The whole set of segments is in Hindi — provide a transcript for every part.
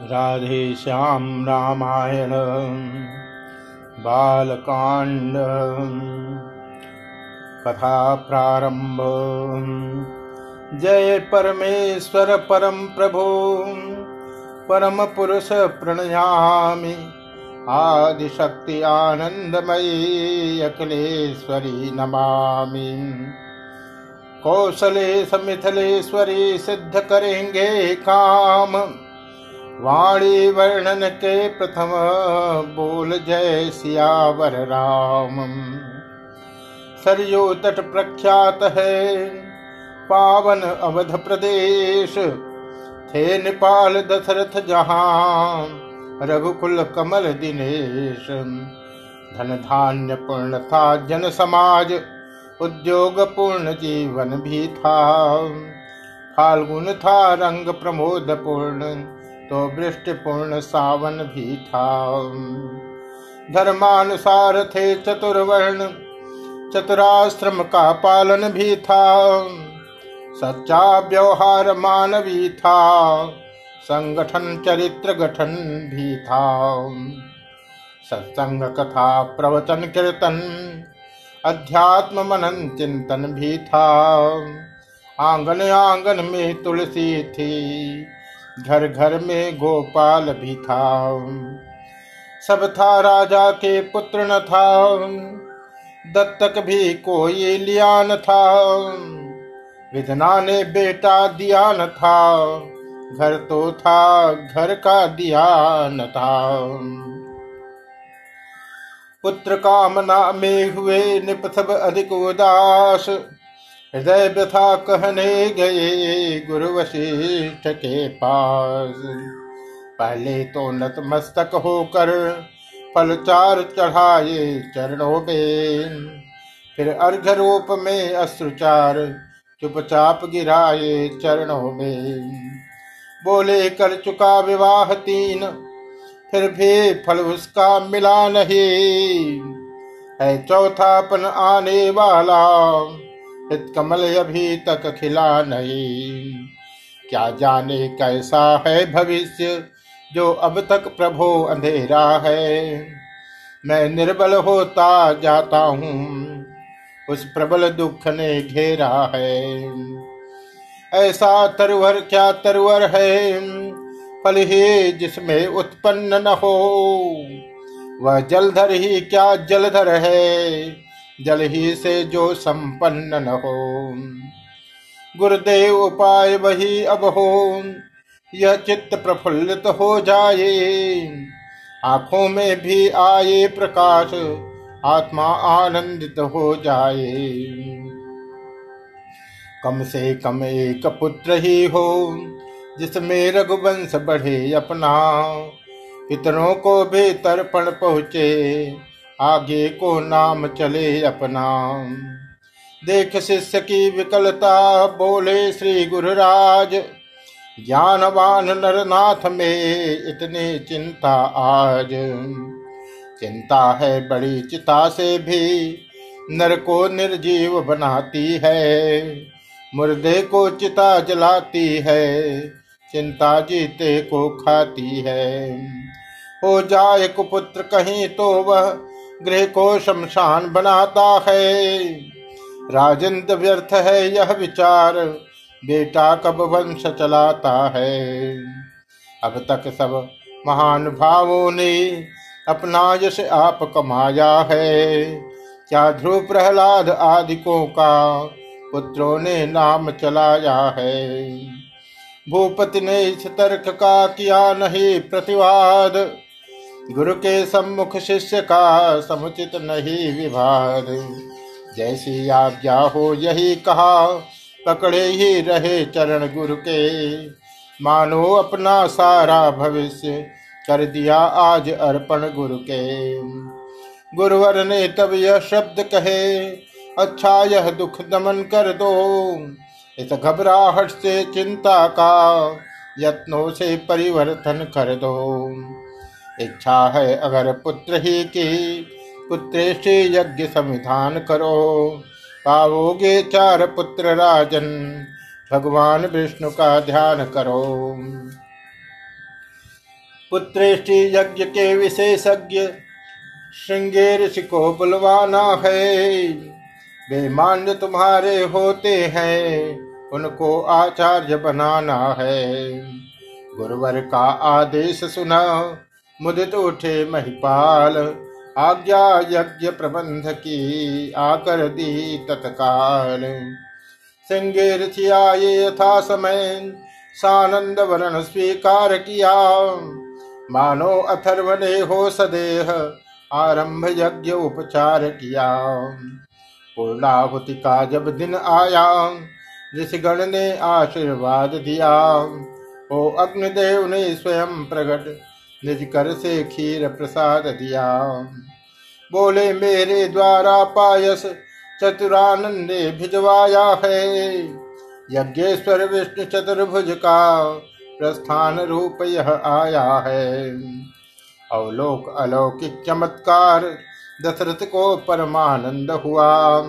राधे श्याम रामायण बालकांड कथा प्रारंभ। जय परमेश्वर परम प्रभु परम पुरुष प्रणयामि। आदिशक्ति आनंदमयी अखिलेश्वरी नमामि। समिथलेश्वरी सिद्ध करेंगे काम वाणी वर्णन के प्रथम बोल जय सियावर राम। सरयू तट प्रख्यात है, पावन अवध प्रदेश थे नेपाल दशरथ जहाँ, रघुकुल कमल दिनेश। धन धान्य पूर्ण था जन समाज, उद्योग पूर्ण जीवन भी था। फाल्गुन था रंग प्रमोद पूर्ण तो वृष्टिपूर्ण सावन भी था। धर्मानुसार थे चतुर्वर्ण, चतुराश्रम का पालन भी था। सच्चा व्यवहार मानवी था, संगठन चरित्र गठन भी था। सत्संग कथा प्रवचन कीर्तन, अध्यात्म मनन चिंतन भी था। आँगन आँगन में तुलसी थी घर घर में गोपाल भी था। सब था राजा के पुत्र न था। दत्तक भी कोई लिया न था। विधना ने बेटा दिया न था। घर तो था, घर का दिया न था। पुत्र कामना में हुए निपथब अधिक उदास। हृदय व्यथा कहने गए गुरु वशिष्ठ के पास। पहले तो नतमस्तक होकर फलचार चढ़ाए चरणों में। फिर अर्घ रूप में अश्रुचार चुपचाप गिराए चरणों में। बोले, कर चुका विवाह तीन, फिर भी फल उसका मिला नहीं। है चौथापन आने वाला कमल अभी तक खिला नहीं। क्या जाने कैसा है भविष्य, जो अब तक प्रभो अंधेरा है। मैं निर्बल होता जाता हूँ, उस प्रबल दुख ने घेरा है। ऐसा तरवर क्या तरवर है, फल ही जिसमें उत्पन्न न हो। वह जलधर ही क्या जलधर है जल ही से जो संपन्न न हो। गुरुदेव उपाय वही अब हो। यह चित्त प्रफुल्लित हो जाए। आँखों में भी आए प्रकाश, आत्मा आनंदित हो जाए। कम से कम एक पुत्र ही हो, जिसमें रघुवंश बढ़े अपना। पितरों को भी तर्पण पहुँचे आगे को नाम चले अपना। देख शिष्य की विकलता, बोले श्री गुरुराज, ज्ञानवान नरनाथ में इतनी चिंता आज। चिंता है बड़ी चिता से भी, नर को निर्जीव बनाती है, मुर्दे को चिता जलाती है, चिंता जीते को खाती है। हो जाए कुपुत्र कहीं तो वह गृह को शमशान बनाता है। राजेंद्र व्यर्थ है यह विचार, बेटा कब वंश चलाता है। अब तक सब महान भावों ने अपना यश आप कमाया है। क्या ध्रुव प्रहलाद आदिकों का पुत्रों ने नाम चलाया है? भूपति ने इस तर्क का किया नहीं प्रतिवाद। गुरु के सम्मुख शिष्य का समुचित नहीं विभाग जैसी आज्ञा हो यही कहा, पकड़े ही रहे चरण गुरु के मानो अपना सारा भविष्य कर दिया आज अर्पण गुरु के गुरुवर ने तब यह शब्द कहे अच्छा यह दुख दमन कर दो। इस घबराहट से चिंता का यत्नों से परिवर्तन कर दो। इच्छा है अगर पुत्र ही की पुत्रेष्टि यज्ञ संविधान करो। पाओगे चार पुत्र राजन, भगवान विष्णु का ध्यान करो। पुत्रेष्टि यज्ञ के विशेषज्ञ श्रृंगे ऋषि को बुलवाना है। वे मान्य तुम्हारे होते हैं, उनको आचार्य बनाना है। गुरुवर का आदेश सुना मुदित उठे महिपाल। आज्ञा यज्ञ प्रबंध की आकर दी तत्काल। सिंगे आए यथा समय, सानंद वरण स्वीकार किया। मानो अथर्व ने हो सदेह, आरंभ यज्ञ उपचार किया। पूर्णाहुति का जब दिन आया, ऋषिगण ने आशीर्वाद दिया। ओ अग्निदेव ने स्वयं प्रकट निज कर से खीर प्रसाद दिया। बोले, मेरे द्वारा पायस चतुरानंदे भिजवाया है। यज्ञेश्वर विष्णु चतुर्भुज का प्रस्थान रूप यह आया है। अवलोक अलौकिक चमत्कार दशरथ को परमानंद हुआ।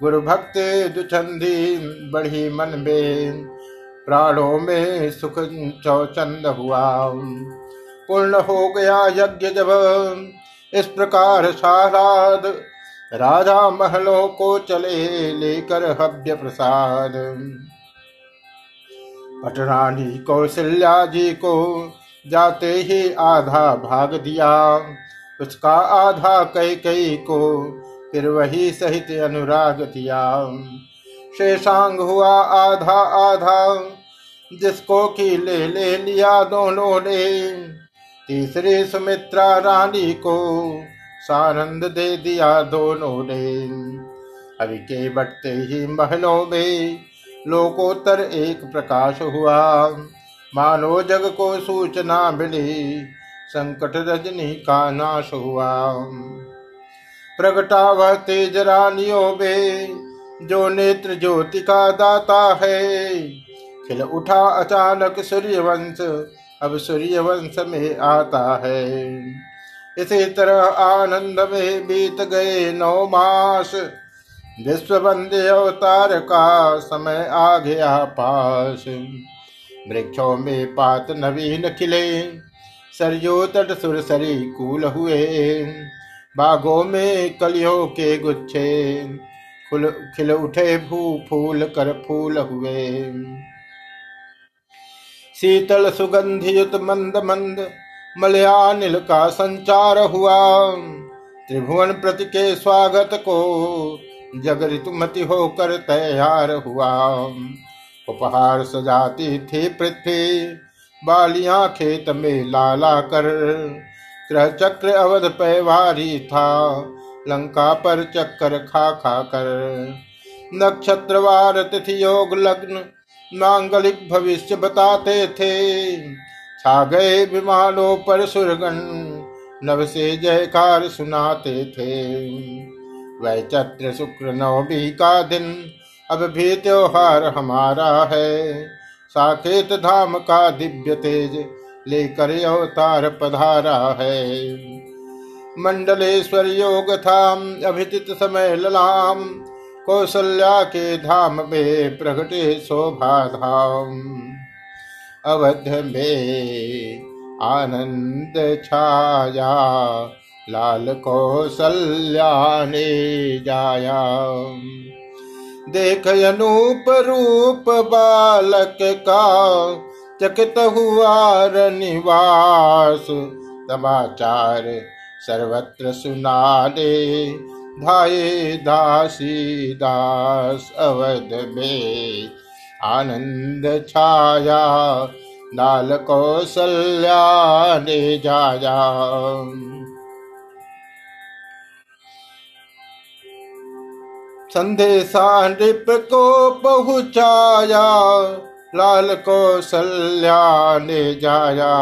गुरु भक्त दुचंदी बढ़ी मन में, प्राणों में सुख चौचंद हुआ। पूर्ण हो गया यज्ञ जब। इस प्रकार साराद राजा महलों को चले लेकर हव्य प्रसाद। पटरानी कौशल्या जी को जाते ही आधा भाग दिया। उसका आधा कई कई को फिर वही सहित अनुराग दिया। शेषांग हुआ आधा आधा, जिसको की ले ले लिया दोनों ने। तीसरी सुमित्रा रानी को सानंद दे दिया दोनों ने। अभी के बढ़ते ही महलों में लोकोत्तर एक प्रकाश हुआ। मानो जग को सूचना मिली, संकट रजनी का नाश हुआ। प्रगटा वह तेज रानियों में, जो नेत्र ज्योति का दाता है। खिल उठा अचानक सूर्यवंश अब सूर्य वंश में आता है। इसी तरह आनंद में बीत गए नौ मास। विश्व बंदे अवतार का समय आ गया पास। वृक्षों में पात नवीन खिले सरयो तट सुरसरी कूल हुए। बागों में कलियों के गुच्छे खिल उठे भू फूल कर फूल हुए। शीतल सुगंधियुत मंद मंद, मलयानिल का संचार हुआ। त्रिभुवन प्रति के स्वागत को जग ऋतुमति होकर तैयार हुआ। उपहार सजाती थी पृथ्वी, बालियाँ खेत में लाला कर। त्रह चक्र अवध पैवारी था, लंका पर चक्कर खा खा कर। नक्षत्रवार तिथि योग लग्न मांगलिक भविष्य बताते थे। छा गए विमानों पर सुरगन नव से जयकार सुनाते थे। वह चत्र शुक्र नवमी का दिन, अब भी त्योहार हमारा है। साकेत धाम का दिव्य तेज लेकर अवतार पधारा है। मंडलेश्वर योग था अभिजित समय ललाम कौशल्या के धाम में प्रगटे शोभा धाम अवध में आनंद छाया, लाल कौशल्या ने जाया। देख अनूप रूप बालक का चकित हुआ निवास समाचार सर्वत्र सुना दे। धाये दासी दास अवध में। आनंद छाया लाल कौशल्या ने जाया। संदेशा नृप को पहुँचाया, लाल कौशल्या ने जाया।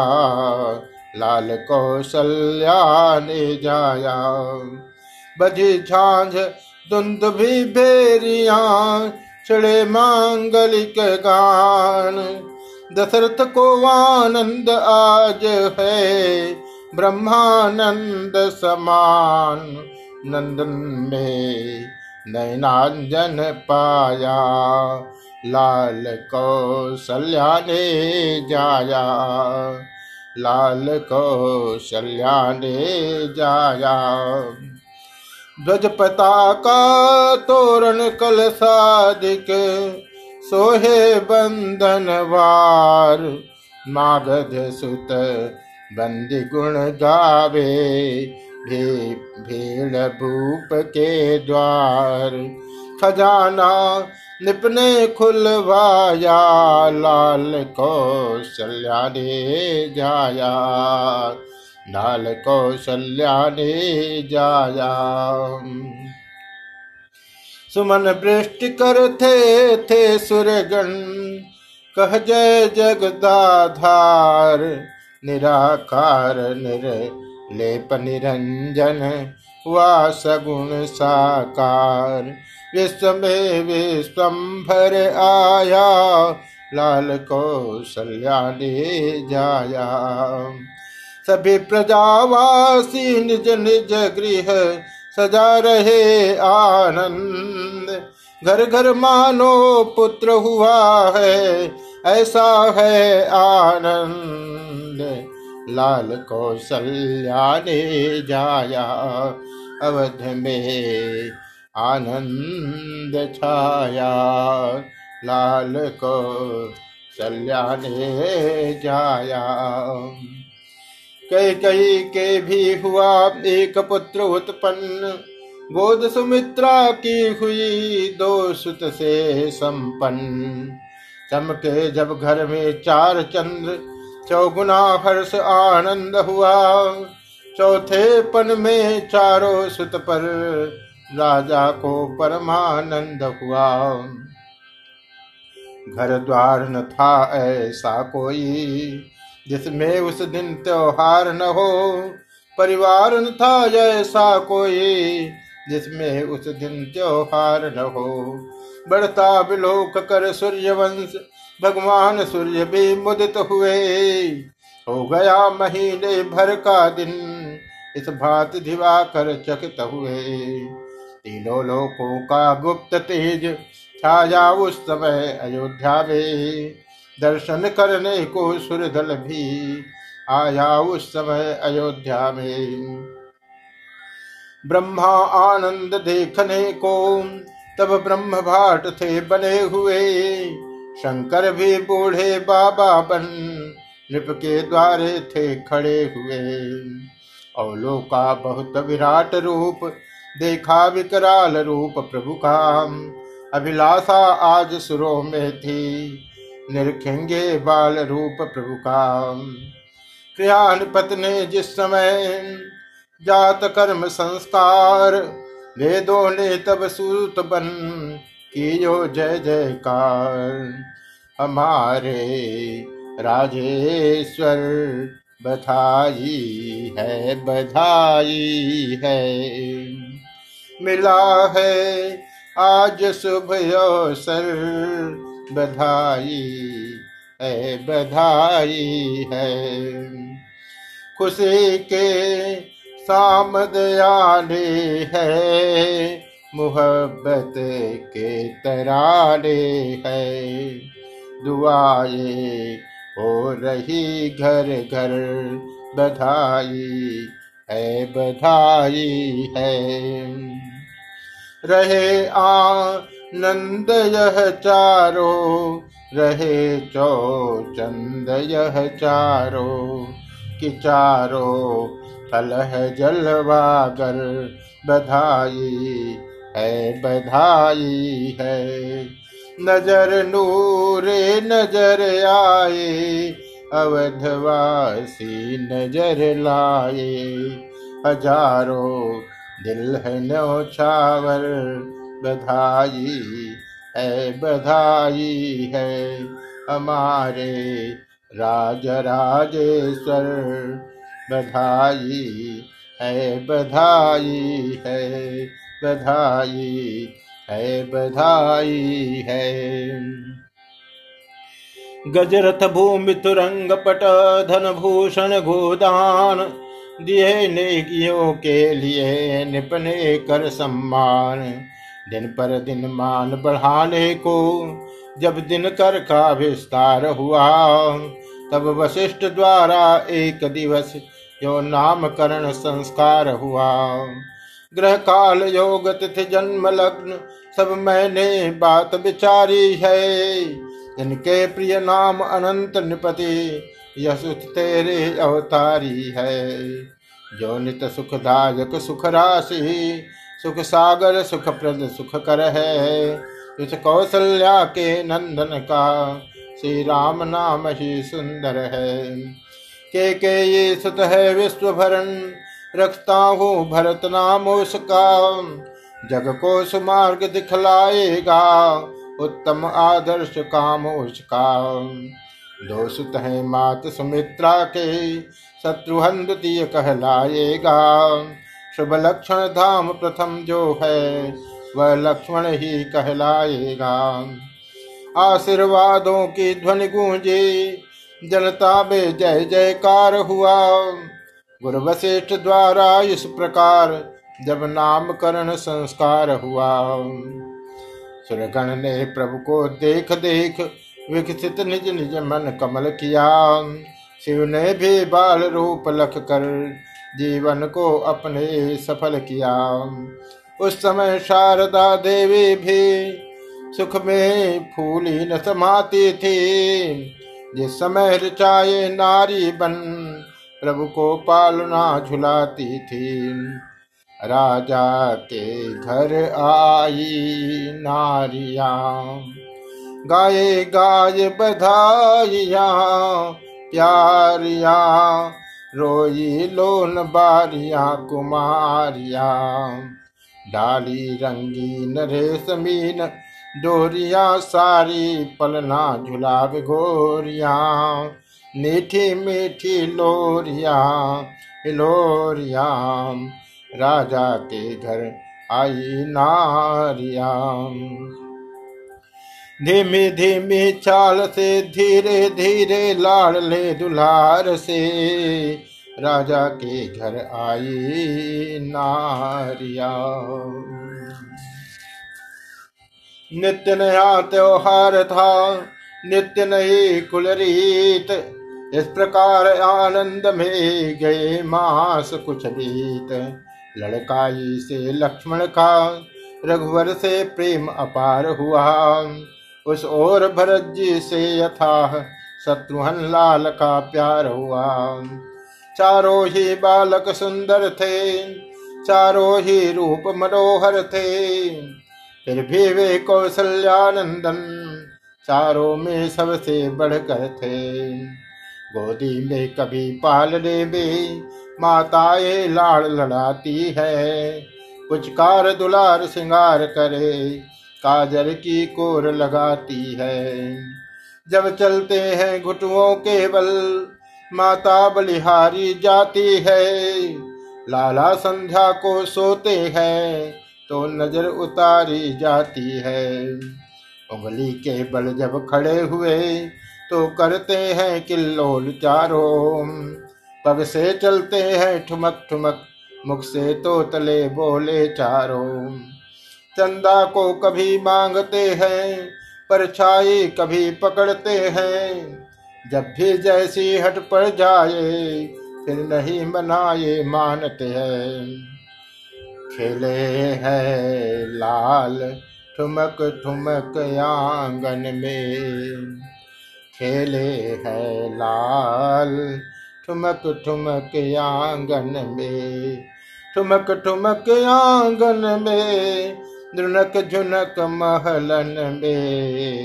लाल कौशल्या ने जाया। बजी झांझ, धुंध भी बेरिया, चढ़े मांगलिक गान। दशरथ को आनंद आज है, ब्रह्मानंद समान। नंदन में नैनांजन पाया, लाल कौशल्या ने जाया। लाल को ने जाया। ध्वज पताका तोरण कलसादिक सोहे बंदन वार मागध सुत बंदी गुण गावे भी भीड़ भूप के द्वार। खजाना निपने खुलवाया, लाल कौशल्या जाया। लाल कौशल्या ने जाया सुमन वृष्टि कर थे थे सुरगण, कह जय जगदाधार, निराकार निर लेप निरंजन वा सगुण साकार। विश्व में विश्वम्भर आया, लाल कौशल्या ने जाया सभी प्रजावासी निज निज गृह सजा रहे आनंद। घर घर मानो पुत्र हुआ है, ऐसा है आनंद। लाल कौशल्या ने जाया अवध में आनंद छाया। लाल को ने जाया। कई कई के भी हुआ एक पुत्र उत्पन्न। बोध सुमित्रा की हुई दो सुत से संपन्न। चमके जब घर में चार चंद्र, चौगुना हर्ष आनंद हुआ। चौथे पन में चारों सुत पर राजा को परमानंद हुआ। घर द्वार न था ऐसा कोई। जिसमें उस दिन त्योहार न हो, परिवार न था जैसा कोई, जिसमें उस दिन त्योहार न हो। बढ़ता विलोक कर सूर्य वंश भगवान सूर्य भी मुदित हुए। हो गया महीने भर का दिन, इस भात दिवा कर चकित हुए। तीनों लोकों का गुप्त तेज छाया उस समय अयोध्या में। दर्शन करने को सुरदल भी आया उस समय अयोध्या में। ब्रह्मा आनंद देखने को तब ब्रह्म भाट थे बने हुए। शंकर भी बूढ़े बाबा बन नृप के द्वारे थे खड़े हुए। अवलोका बहुत विराट रूप, देखा विकराल रूप प्रभु का। अभिलाषा आज सुरों में थी। निरखेंगे बाल रूप प्रभु का। क्रियानुपत ने जिस समय जात कर्म संस्कार वेदों ने तब सूत बन की कियो जय जयकार। हमारे राजेश्वर बधाई है बधाई है। मिला है आज शुभ अवसर बधाई है बधाई है। खुशी के सामद आने है, मोहब्बत के तराने है। दुआए हो रही घर घर, बधाई है बधाई है। रहे आनंद यह चारो, रहे चौ चंद यह चारो, कि चारो कलह जलवागर, बधाई है बधाई है। नज़र नूरे नज़र आए अवधवासी नज़र लाए। हज़ारों दिल है न्यौछावर बधाई है बधाई है। हमारे राज राजेश्वर, बधाई है बधाई है। बधाई है बधाई है। गजरथ भूमि तुरंग पट, धन भूषण गोदान, दिए नेकियों के लिए निपने कर सम्मान। दिन पर दिन मान बढ़ाने को, जब दिन कर का विस्तार हुआ, तब वशिष्ठ द्वारा एक दिवस जो नामकरण संस्कार हुआ। ग्रह काल योग तिथि जन्म लग्न, सब मैंने बात विचारी है। इनके प्रिय नाम अनंत निपति यसुत तेरे अवतारी है। जो नित सुखदायक सुख राशि सुख सागर सुख प्रद सुख कर है। इस कौशल्या के नंदन का श्री राम नाम ही सुंदर है। के के ये सुत है विश्व भरण रखता हूँ भरत नाम उसका। जग को सुमार्ग दिखलाएगा, उत्तम आदर्श काम उसका। दो सुत है मात सुमित्रा के, शत्रुहन द्वितीय कहलाएगा। शुभ लक्ष्मण धाम प्रथम जो है, वह लक्ष्मण ही कहलाएगा। आशीर्वादों की ध्वनि गूंजे, जनता में जय जयकार हुआ। गुरु वशिष्ठ द्वारा इस प्रकार जब नामकरण संस्कार हुआ। सुरगण ने प्रभु को देख देख विकसित निज निज मन कमल किया। शिव ने भी बाल रूप लख कर जीवन को अपने सफल किया। उस समय शारदा देवी भी सुख में फूली न समाती थी। जिस समय रचाए नारी बन, प्रभु को पालना झुलाती थी। राजा के घर आई नारिया गाये गाय बधाइया, प्यारिया रोई लोन बारिया कुमारिया, डाली रंगीन रेशमीन डोरिया सारी पलना झुलाब गोरिया, मीठी मीठी लोरिया लोरिया, राजा के घर आई नारिया। धीमी धीमी चाल से धीरे धीरे लाड़ ले दुलार से राजा के घर आई नारिया। नित्य नया त्योहार था नित्य नई कुलरीत। इस प्रकार आनंद में गए मास कुछ बीत लड़काई से लक्ष्मण का रघुवर से प्रेम अपार हुआ। उस ओर भरत जी से यथा शत्रुहन लाल का प्यार हुआ। चारों ही बालक सुंदर थे, चारों ही रूप मनोहर थे। फिर भी वे कौशल्यानंदन चारों में सबसे बढ़कर थे। गोदी में कभी पालने में माताएँ लाड़ लड़ाती है, कुछ कार दुलार सिंगार करे, काजर की कोर लगाती है। जब चलते हैं घुटुओं के बल माता बलिहारी जाती है। लाला संध्या को सोते हैं तो नज़र उतारी जाती है। उंगली के बल जब खड़े हुए तो करते हैं किल्लोल चारों पग से चलते हैं ठुमक ठुमक, मुख से तो तले बोले चारों चंदा को कभी मांगते हैं, परछाई कभी पकड़ते हैं। जब भी जैसी हट पड़ जाए, फिर नहीं मनाए मानते हैं। खेले हैं लाल ठुमक ठुमक आँगन में। खेले है लाल ठुमक ठुमक आँगन में। ठुमक ठुमक आँगन में, धुनक झुनक महलन में।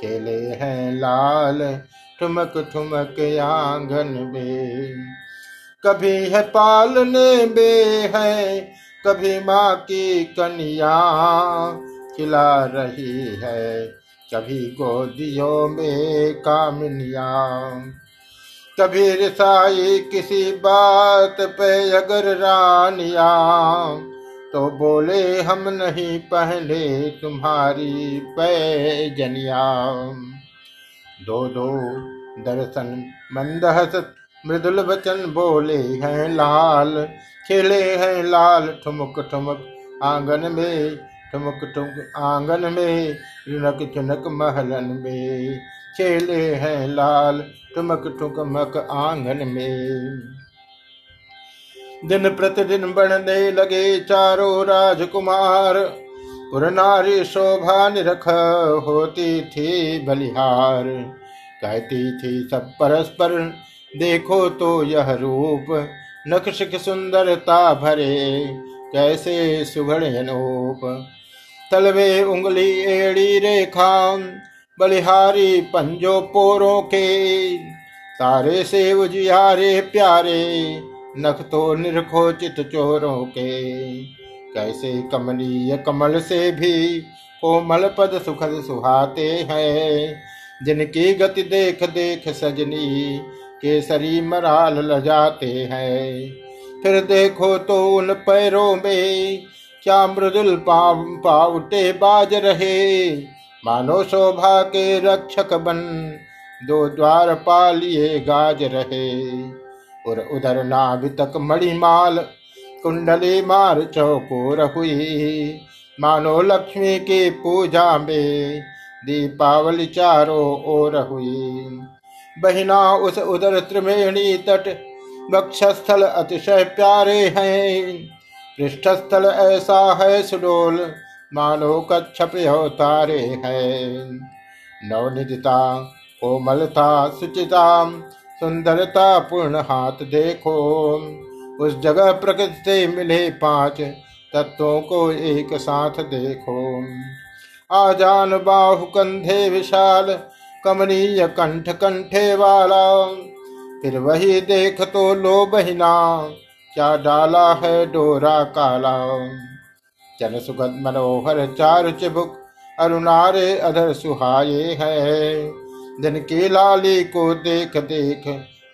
खेले हैं लाल ठुमक ठुमक आँगन में। कभी है पालने में है, कभी माँ की कन्या खिला रही है। कभी गोदियों में कामनिया, कभी रिसाई किसी बात पे अगर रानिया। तो बोले, हम नहीं पहले तुम्हारी पैजनिया दो दो दर्शन मंदहस मृदुल वचन बोले हैं लाल, खेले हैं लाल, ठुमक ठुमक आँगन में, ठुमक ठुमक आँगन में रुनक चुनक महलन में, खेले हैं लाल, ठुमक ठुकमक आँगन में। दिन प्रतिदिन बढ़ने लगे चारों राजकुमार पुरनारी शोभा निरख होती थी बलिहार। कहती थी, सब परस्पर देखो तो यह रूप नक्शिक सुंदरता भरे, कैसे सुघड़ अनूप तलवे उंगली एड़ी रेखा, बलिहारी पंजो पोरों के तारे से उजियारे प्यारे, नख तो निरखोचित चोरों के। कैसे कमलीय कमल से भी कोमल पद सुखद सुहाते हैं। जिनकी गति देख देख सजनी केसरी मराल लजाते हैं। फिर देखो तो उन पैरों में क्या मृदुल पाव, पावटे बाज रहे। मानो शोभा के रक्षक बन दो द्वार पालिए गाज रहे। और उधर नाभि तक मणिमाल कुंडली मार चौकोर हुई। मानो लक्ष्मी की पूजा में दीपावली चारों ओर हुई। बहिना उस उदर त्रिवेणी तट, वक्षस्थल अतिशय प्यारे हैं। पृष्ठस्थल ऐसा है सुडोल, मानो कच्छप तारे हैं। नवनिधिता, कोमलता, सुचिता, सुंदरता, पूर्ण हाथ देखो। उस जगह प्रकृति से मिले पाँच तत्वों को एक साथ देखो। आजान बाहु कंधे विशाल, कमनीय कंठ कंठे वाला। फिर वही देख तो लो बहिना क्या डाला है डोरा काला। चल सुगत मनोहर चार चिबुक, अरुणारे अधर सुहाये है। दिन की लाली को देख देख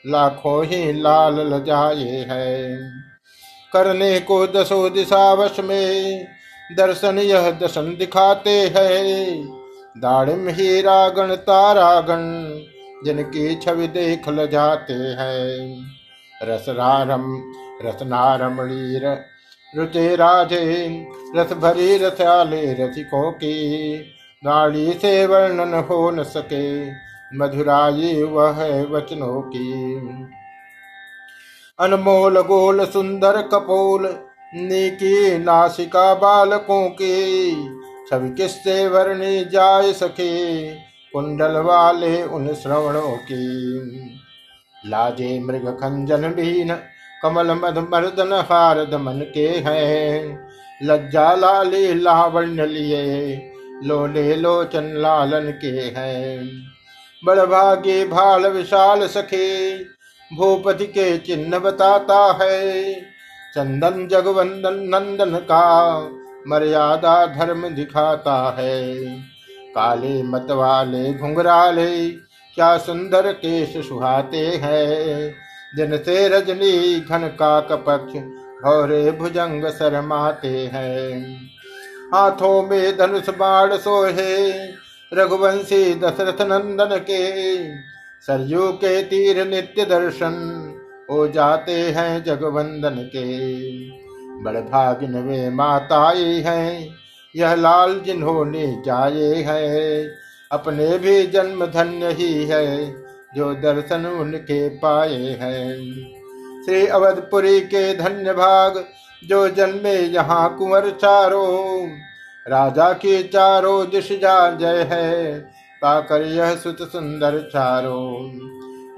लाखों ही लाल लजाए है। करने को दसो दिशा वश में, दर्शन यह दर्शन दिखाते हैं। दाड़िम हीरा गण तारागण, जिनकी छवि देख ल जाते हैं रसनारम रसनारमणी रुचे राजे, रस भरी रसाले रसिकों की नाड़ी से वर्णन हो न सके। मधुराई वह वचनों की। अनमोल गोल सुंदर कपोल, नीकी नासिका बालकों की। छवि किससे वर्णी जाय सके, कुंडल वाले उन श्रवणों की। लाजे मृग खंजन भीन कमल मध मर्दन हार दमन के हैं। लज्जा लाली लावण्य लिए, लोले लोचन लालन के हैं। बड़भागे भाल विशाल सखे, भूपति के चिन्ह बताता है। चंदन जगवंदन नंदन का मर्यादा धर्म दिखाता है। काले मत वाले घुंघराले, क्या सुंदर केश सुहाते हैं। दिन से रजनी घन का कपक्ष भौरे भुजंग शरमाते हैं। हाथों में धनुष बाढ़ सोहे रघुवंशी दशरथ नंदन के सरयू के तीर नित्य दर्शन हो जाते हैं जगवंदन के। बड़े भागिन वे माताए हैं, यह लाल जिन्होंने जाए है, अपने भी जन्म धन्य ही है, जो दर्शन उनके पाए हैं। श्री अवधपुरी के धन्य भाग, जो जन्मे यहाँ कुंवर चारों राजा की चारों दिश जा जय है। पाकर यह सुत सुंदर चारो।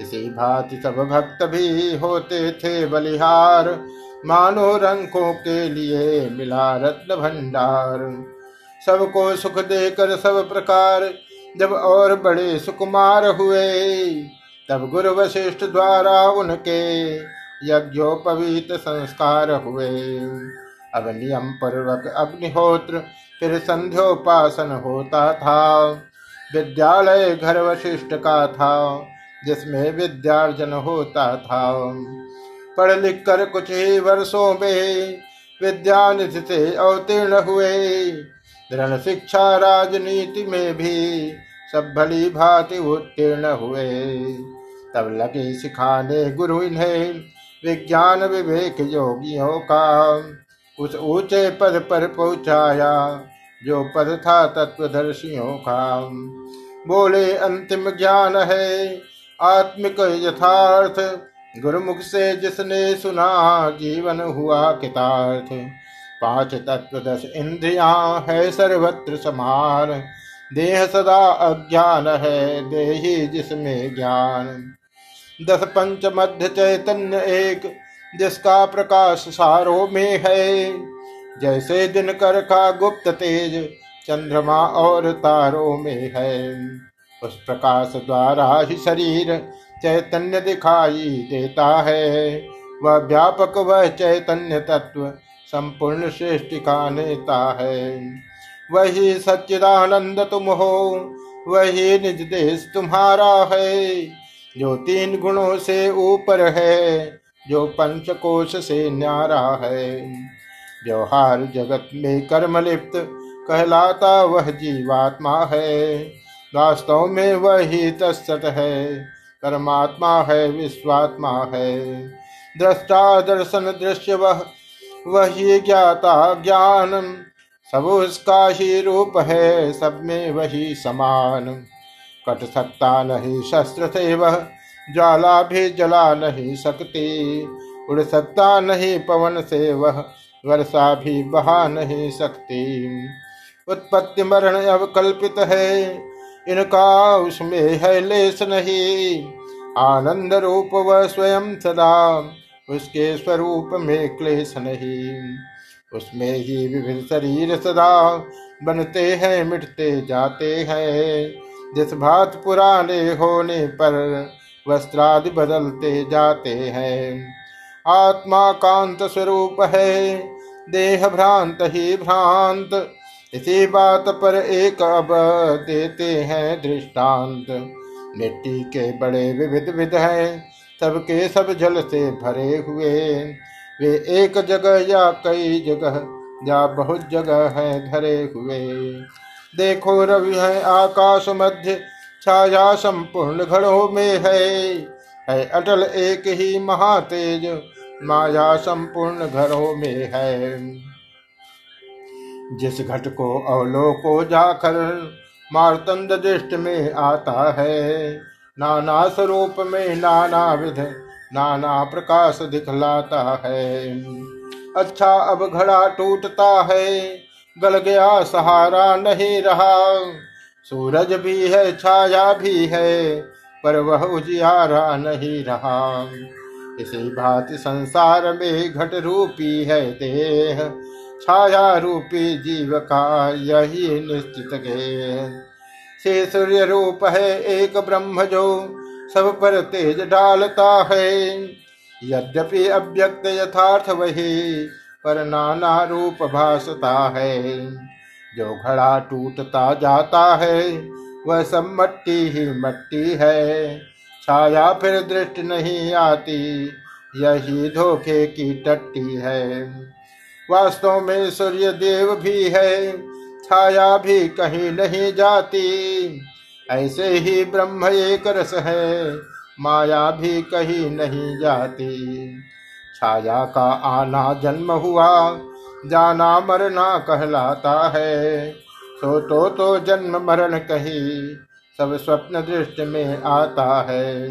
इसी भांति सब भक्त भी होते थे बलिहार। मानो रंकों के लिए मिला रत्न भंडार। सबको सुख देकर सब प्रकार, जब और बड़े सुकुमार हुए, तब गुरु वशिष्ठ द्वारा उनके यज्ञोपवीत संस्कार हुए। अब नियम पूर्वक अग्निहोत्र फिर संध्योपासन होता था। विद्यालय घर वशिष्ठ का था, जिसमें विद्यार्जन होता था। पढ़ लिख कर कुछ ही वर्षों में विद्यानिधि से अवतीर्ण हुए। दृढ़ शिक्षा राजनीति में भी सब भली भांति उत्तीर्ण हुए। तब लगे सिखाने गुरु इन्हें विज्ञान विवेक योगियों का उस ऊँचे पद पर पहुँचाया। जो पद था तत्वदर्शियों का। बोले, अंतिम ज्ञान है, आत्मिक यथार्थ। गुरुमुख से जिसने सुना, जीवन हुआ कितार्थ। पाँच तत्व दस इंद्रिया है, सर्वत्र समान देह सदा अज्ञान है, देही जिसमें ज्ञान। दस पंच मध्य चैतन्य एक, जिसका प्रकाश सारो में है। जैसे दिनकर का गुप्त तेज चंद्रमा और तारों में है। उस प्रकाश द्वारा ही शरीर चैतन्य दिखाई देता है। वह व्यापक वह चैतन्य तत्व संपूर्ण सृष्टि का नेता है। वही सच्चिदानंद तुम हो, वही निज देश तुम्हारा है। जो तीन गुणों से ऊपर है, जो पंचकोश से न्यारा है। व्यवहार जगत में कर्म लिप्त कहलाता वह जीवात्मा है। वास्तव में वही तत्सत है। परमात्मा है, विश्वात्मा है। दृष्टा दर्शन दृश्य वह, वही ज्ञाता ज्ञान। सब उसका ही रूप है, सब में वही समान। कट सकता नहीं शस्त्र से वह, ज्वाला भी जला नहीं सकती। उड़ सकता नहीं पवन से वह वर्षा भी बहा नहीं सकती। उत्पत्ति मरण अवकल्पित है। इनका उसमें है लेस नहीं। आनंद रूप व स्वयं सदा उसके स्वरूप में क्लेश नहीं। उसमें ही विभिन्न शरीर सदा बनते हैं, मिटते जाते हैं। जिस भात पुराने होने पर वस्त्रादि बदलते जाते हैं। आत्मा कांत स्वरूप है। देह भ्रांत ही भ्रांत। इसी बात पर एक अब देते हैं दृष्टांत। मिट्टी के बड़े विविध विध हैं, सबके सब जल से भरे हुए। वे एक जगह या कई जगह, या बहुत जगह है धरे हुए। देखो रवि है आकाश मध्य, छाया संपूर्ण घड़ों में है। है अटल एक ही महातेज माया संपूर्ण घरों में है। जिस घट को अवलोको जाकर मारतंड दृष्ट में आता है, नाना स्वरूप में नाना विध, नाना प्रकाश दिखलाता है। अच्छा अब घड़ा टूटता है, गल गया सहारा नहीं रहा। सूरज भी है, छाया भी है, पर वह उजियारा नहीं रहा। इसी भांति संसार में घट रूपी है देह। छाया रूपी जीव का यही निश्चित गेह। से सूर्य रूप है एक ब्रह्म जो सब पर तेज डालता है। यद्यपि अव्यक्त यथार्थ वही, पर नाना रूप भासता है। जो घड़ा टूटता जाता है, वह सब मट्टी ही मट्टी है। छाया फिर दृष्टि नहीं आती, यही धोखे की टट्टी है। वास्तव में सूर्य देव भी है, छाया भी कहीं नहीं जाती। ऐसे ही ब्रह्म एक रस है, माया भी कहीं नहीं जाती। छाया का आना जन्म हुआ, जाना मरना कहलाता है। तो तो तो जन्म मरण कही सब स्वप्न दृष्टि में आता है।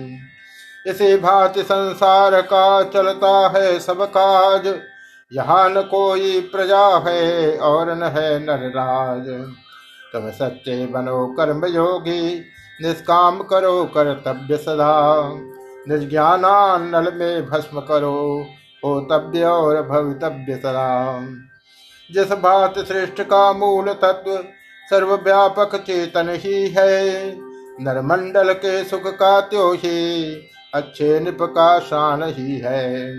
इसी भांति संसार का चलता है सब काज। यहाँ न कोई प्रजा है और न है नरराज। तुम सच्चे बनो कर्म योगी, निष्काम करो कर्तव्य सदा। निर्ज्ञाना नल में भस्म करो, होतव्य और भवितव्य सदा। जिस बात श्रेष्ठ का मूल तत्व सर्वव्यापक चेतन ही है। नरमंडल के सुख का त्यो ही, अच्छे निप का शान ही है।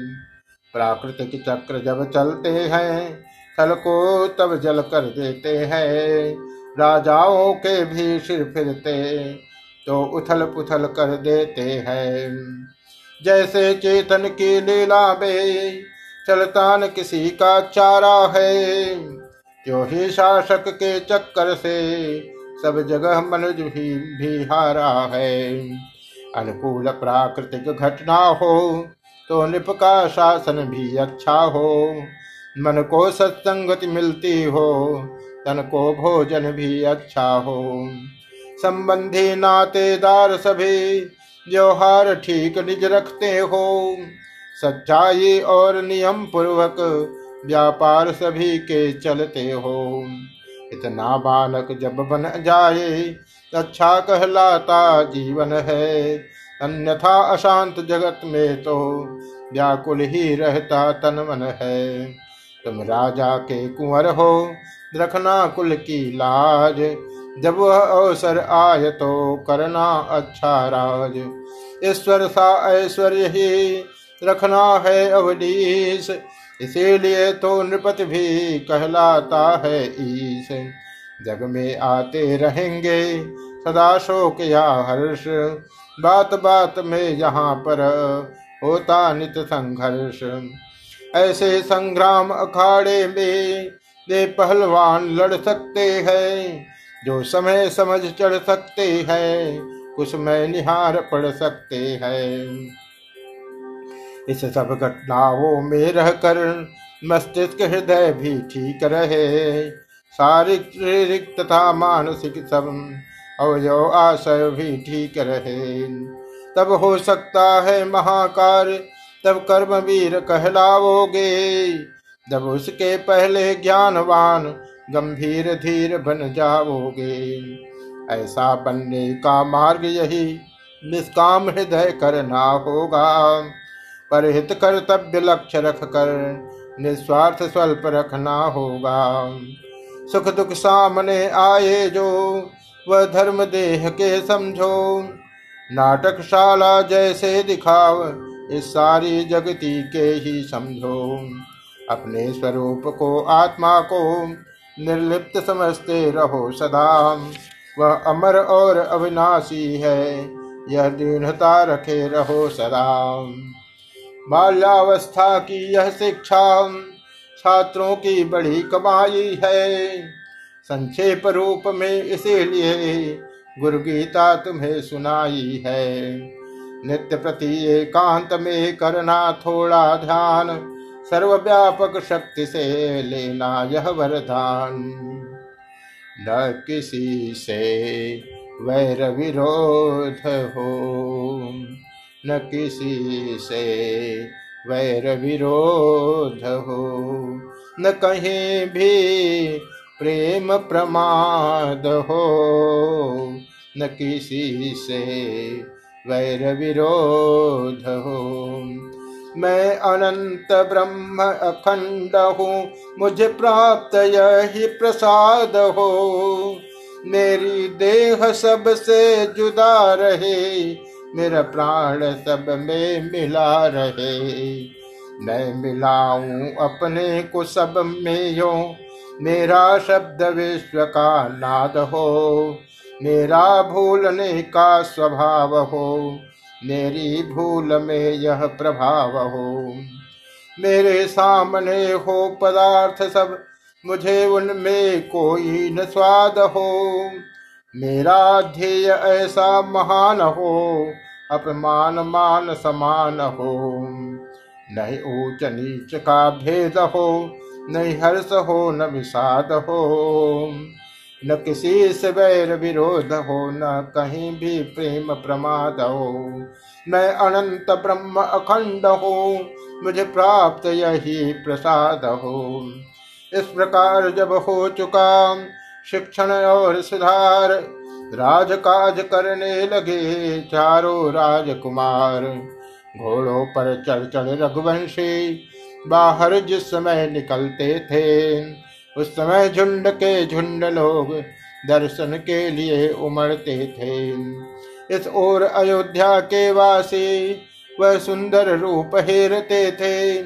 प्राकृतिक चक्र जब चलते हैं थल को तब जल कर देते हैं। राजाओं के भी सिर फिरते तो उथल पुथल कर देते हैं। जैसे चेतन की लीला में चलतान किसी का चारा है क्यों ही शासक के चक्कर से सब जगह मनुज भी, हारा है। अनुकूल प्राकृतिक घटना हो तो निप का शासन भी अच्छा हो। मन को सत्संगति मिलती हो तन को भोजन भी अच्छा हो। संबंधी नातेदार सभी व्यवहार ठीक निज रखते हो। सच्चाई और नियम पूर्वक व्यापार सभी के चलते हो। इतना बालक जब बन जाए अच्छा कहलाता जीवन है। अन्यथा अशांत जगत में तो व्याकुल ही रहता तन मन है। तुम राजा के कुंवर हो रखना कुल की लाज। जब वह अवसर आय तो करना अच्छा राज। ईश्वर सा ऐश्वर्य ही रखना है अवधीश। इसीलिए तो नृपति भी कहलाता है ईश जग में आते रहेंगे सदा शोक या हर्ष। बात बात में यहाँ पर होता नित संघर्ष। ऐसे संग्राम अखाड़े में वे पहलवान लड़ सकते हैं। जो समय समझ चढ़ सकते हैं, कुछ में निहार पढ़ सकते हैं। इस सब घटनाओं में रहकर मस्तिष्क हृदय भी ठीक रहे। शारीरिक तथा मानसिक सब अवयव आशय भी ठीक रहे। तब हो सकता है महाकार तब कर्म वीर कहलाओगे। जब उसके पहले ज्ञानवान गंभीर धीर बन जाओगे। ऐसा बनने का मार्ग यही निष्काम हृदय करना होगा। परहित कर्तव्य लक्ष्य रख कर निस्वार्थ स्वल्प रखना होगा। सुख दुख सामने आए जो, वह धर्म देह के समझो। नाटकशाला जैसे दिखाव, इस सारी जगती के ही समझो। अपने स्वरूप को, आत्मा को निर्लिप्त समझते रहो सदा। वह अमर और अविनाशी है, यह दृढ़ता रखे रहो सदा। बाल्यावस्था की यह शिक्षा छात्रों की बड़ी कमाई है। संक्षेप रूप में इसीलिए गुरु गीता तुम्हें सुनाई है। नित्य प्रति एकांत में करना थोड़ा ध्यान, सर्वव्यापक शक्ति से लेना यह वरदान। न किसी से वैर विरोध हो। न किसी से वैर विरोध हो। न कहीं भी प्रेम प्रमाद हो। न किसी से वैर विरोध हो। मैं अनंत ब्रह्म अखंड हूँ, मुझे प्राप्त यही प्रसाद हो। मेरी देह सबसे जुदा रहे मेरा प्राण सब में मिला रहे। मैं मिलाऊं अपने को सब में यो। मेरा शब्द विश्व का नाद हो। मेरा भूलने का स्वभाव हो। मेरी भूल में यह प्रभाव हो। मेरे सामने हो पदार्थ सब। मुझे उनमें कोई न स्वाद हो। मेरा ध्येय ऐसा महान हो। अपमान मान समान हो। नहीं ऊंच नीच का भेद हो, नहीं हर्ष हो, न विषाद हो। न किसी से वैर विरोध हो, न कहीं भी प्रेम प्रमाद हो। मैं अनंत ब्रह्म अखंड हो, मुझे प्राप्त यही प्रसाद हो। इस प्रकार जब हो चुका, शिक्षण और सुधार राजकाज करने लगे चारों राजकुमार। घोड़ों पर चढ़ चढ़ रघुवंशी, बाहर जिस समय निकलते थे, उस समय झुंड के झुंड लोग दर्शन के लिए उमड़ते थे। इस ओर अयोध्या के वासी वह सुंदर रूप हेरते थे।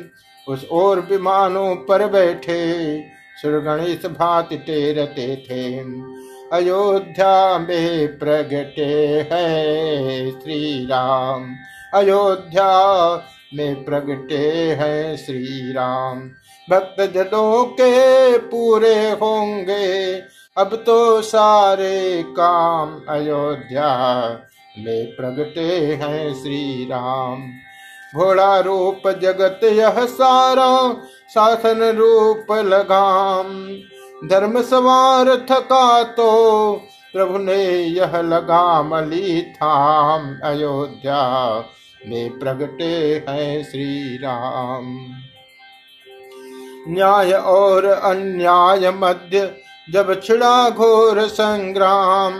उस ओर विमानों पर बैठे सुरगणेश भांति टेरते थे। अयोध्या में प्रगटे है श्री राम अयोध्या में प्रगटे हैं श्री राम भक्त जनों के पूरे होंगे। अब तो सारे काम अयोध्या में प्रगटे हैं श्री राम घोड़ा रूप जगत यह सारा शासन रूप लगाम। धर्म सवार थका तो प्रभु ने यह लगाम ली, थाम अयोध्या में प्रगटे हैं श्री राम न्याय और अन्याय मध्य जब छिड़ा घोर संग्राम,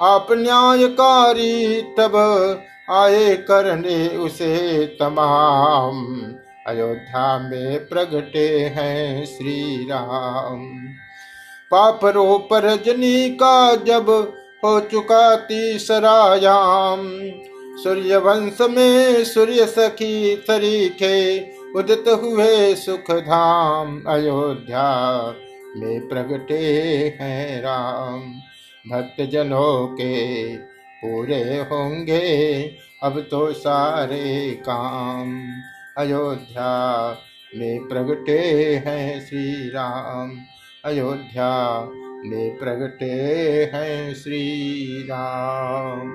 आप न्यायकारी तब आए करने उसे तमाम। अयोध्या में प्रगटे हैं श्री राम पापरों पर रजनी का जब हो चुका तीसरायाम सूर्य वंश में सूर्य सखी तरीके उदित हुए सुख धाम अयोध्या में प्रगटे हैं राम। भक्त जनों के पूरे होंगे अब तो सारे काम। अयोध्या में प्रगटे हैं श्री राम अयोध्या में प्रगटे हैं श्री राम